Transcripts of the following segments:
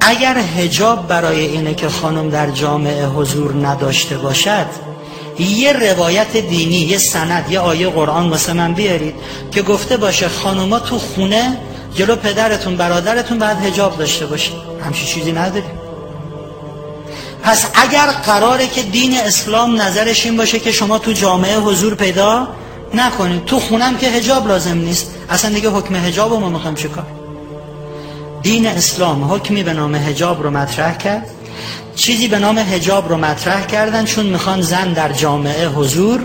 اگر هجاب برای اینه که خانم در جامعه حضور نداشته باشد یه روایت دینی یه سند یه آیه قرآن واسه من بیارید که گفته باشه خانوما تو خونه جلو پدرتون برادرتون بعد هجاب داشته باشه. همچی چیزی نداریم. پس اگر قراره که دین اسلام نظرش این باشه که شما تو جامعه حضور پیدا نکنید تو خونم که هجاب لازم نیست. اصلا دیگه حکم هجاب ما می‌خوایم چیکار؟ دین اسلام. حکمی به نام هجاب رو مطرح کرد. چیزی به نام هجاب رو مطرح کردن چون می‌خوان زن در جامعه حضور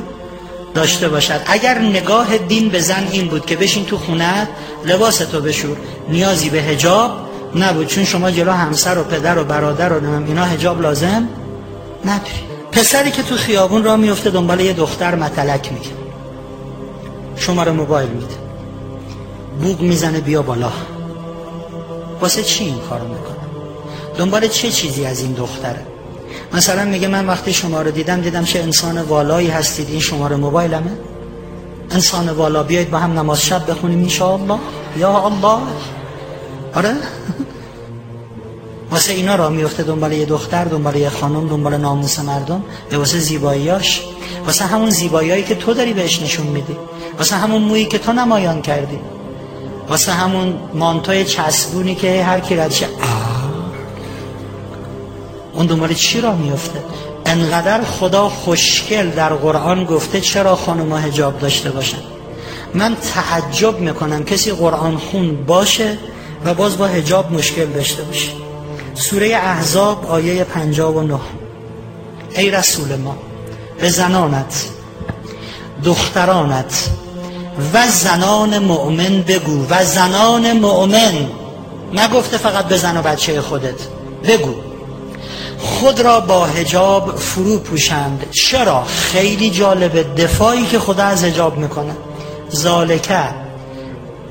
داشته باشد. اگر نگاه دین به زن این بود که بشین تو خونه لباس تو بشور. نیازی به هجاب نبود. چون شما جلو همسر و پدر و برادر و اینا هجاب لازم نداری. پسری که تو خیابون را میفته دنبال یه دختر متلک میگه. شماره موبایل میده. بوق می‌زنه بیا بالا. واسه چی این کارو می‌کنه؟ دنبال چه چیزی از این دختره؟ مثلا میگه من وقتی شما رو دیدم دیدم چه انسان والایی هستید. این شماره موبایلمه؟ انسان والا بیایید با هم نماز شب بخونیم ان یا الله. آره؟ واسه اینا را میفته دنبال یه دختر دنبال یه خانم دنبال ناموس مردم به واسه زیباییاش واسه همون زیباییایی که تو داری بهش نشون میدی. واسه همون مویی که تو نمایان کردی. واسه همون مانتوی چسبونی که هر کی ردشه اون دنبال چی را میفته انقدر خدا خوشگل در قرآن گفته چرا خانم هجاب داشته باشن؟ من تعجب می‌کنم کسی قرآن خون باشه و باز با هجاب مشکل داشته باشه. سوره احزاب آیه 59 ای رسول ما به زنانت دخترانت و زنان مؤمن بگو و زنان مؤمن. نگفته فقط به زن و بچه خودت. بگو. خود را با هجاب فرو پوشند. چرا؟ خیلی جالبه. دفاعی که خدا از هجاب می‌کنه. ذالکه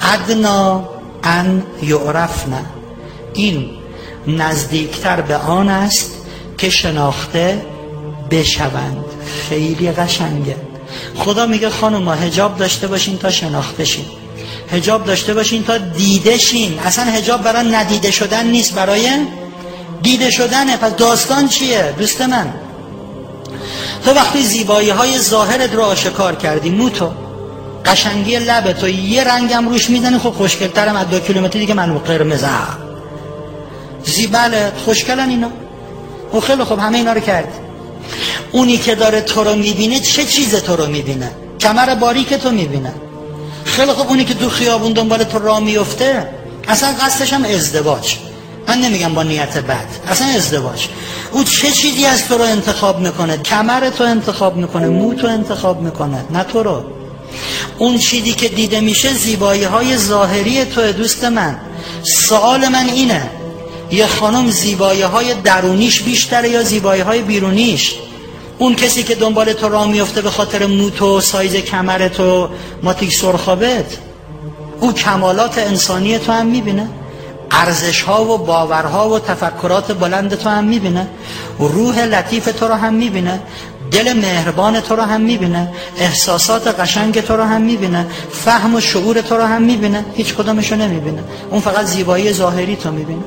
ادنا ان یعرفنه این نزدیکتر به آن است که شناخته بشوند. خیلی قشنگه. خدا میگه خانم هجاب داشته باشین تا شناخته شین هجاب داشته باشین تا دیده شین اصلا هجاب برای ندیده شدن نیست برای دیده شدنه. پس داستان چیه؟ دوست من. تو وقتی زیبایی های ظاهرت رو آشکار کردی موتو قشنگی لبه تو یه رنگم روش می‌زنی خب خوشگلترم از دو کیلومتر دیگه من قرمزه زیبله خوشگلن اینا. خب خیلی خب همه اینا رو کرد اونی که داره تو رو می‌بینه چه چیز تو رو می‌بینه؟ کمر باریک تو می‌بینه. خیلی خب اونی که دو خیابون دنبال تو راه میفته اصلا قصدش هم ازدواج. من نمیگم با نیت بد اصلا ازدواج. او چه چیزی از تو رو انتخاب می‌کنه؟ کمر تو انتخاب می‌کنه مو تو انتخاب می‌کنه نه تو رو. اون چیزی که دیده میشه زیبایی های ظاهری تو دوست من. سوال من اینه یه خانم زیبایی های درونیش بیشتره یا زیبایی های بیرونیش؟ اون کسی که دنبال تو راه میفته به خاطر موت و سایز کمر تو ماتیک سرخابت او کمالات انسانی تو هم می‌بینه. ارزش ها و باورها و تفکرات بلند تو هم می‌بینه. روح لطیف تو رو هم می‌بینه. دل مهربان تو رو هم می‌بینه. احساسات قشنگ تو رو هم می‌بینه. فهم و شعور تو رو هم می‌بینه. هیچ کدامش رو نمی‌بینه. اون فقط زیبایی ظاهری تو می‌بینه.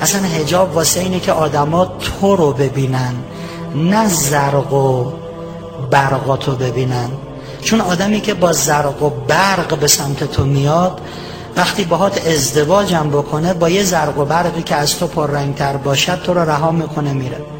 اصلا هجاب واسه اینه که آدما تو رو ببینن نه زرق و برقاتو ببینن. چون آدمی که با زرق و برق به سمت تو میاد وقتی باهات ازدواجم بکنه با یه زرق و برقی که از تو تر باشد تو رو رها می‌کنه میره.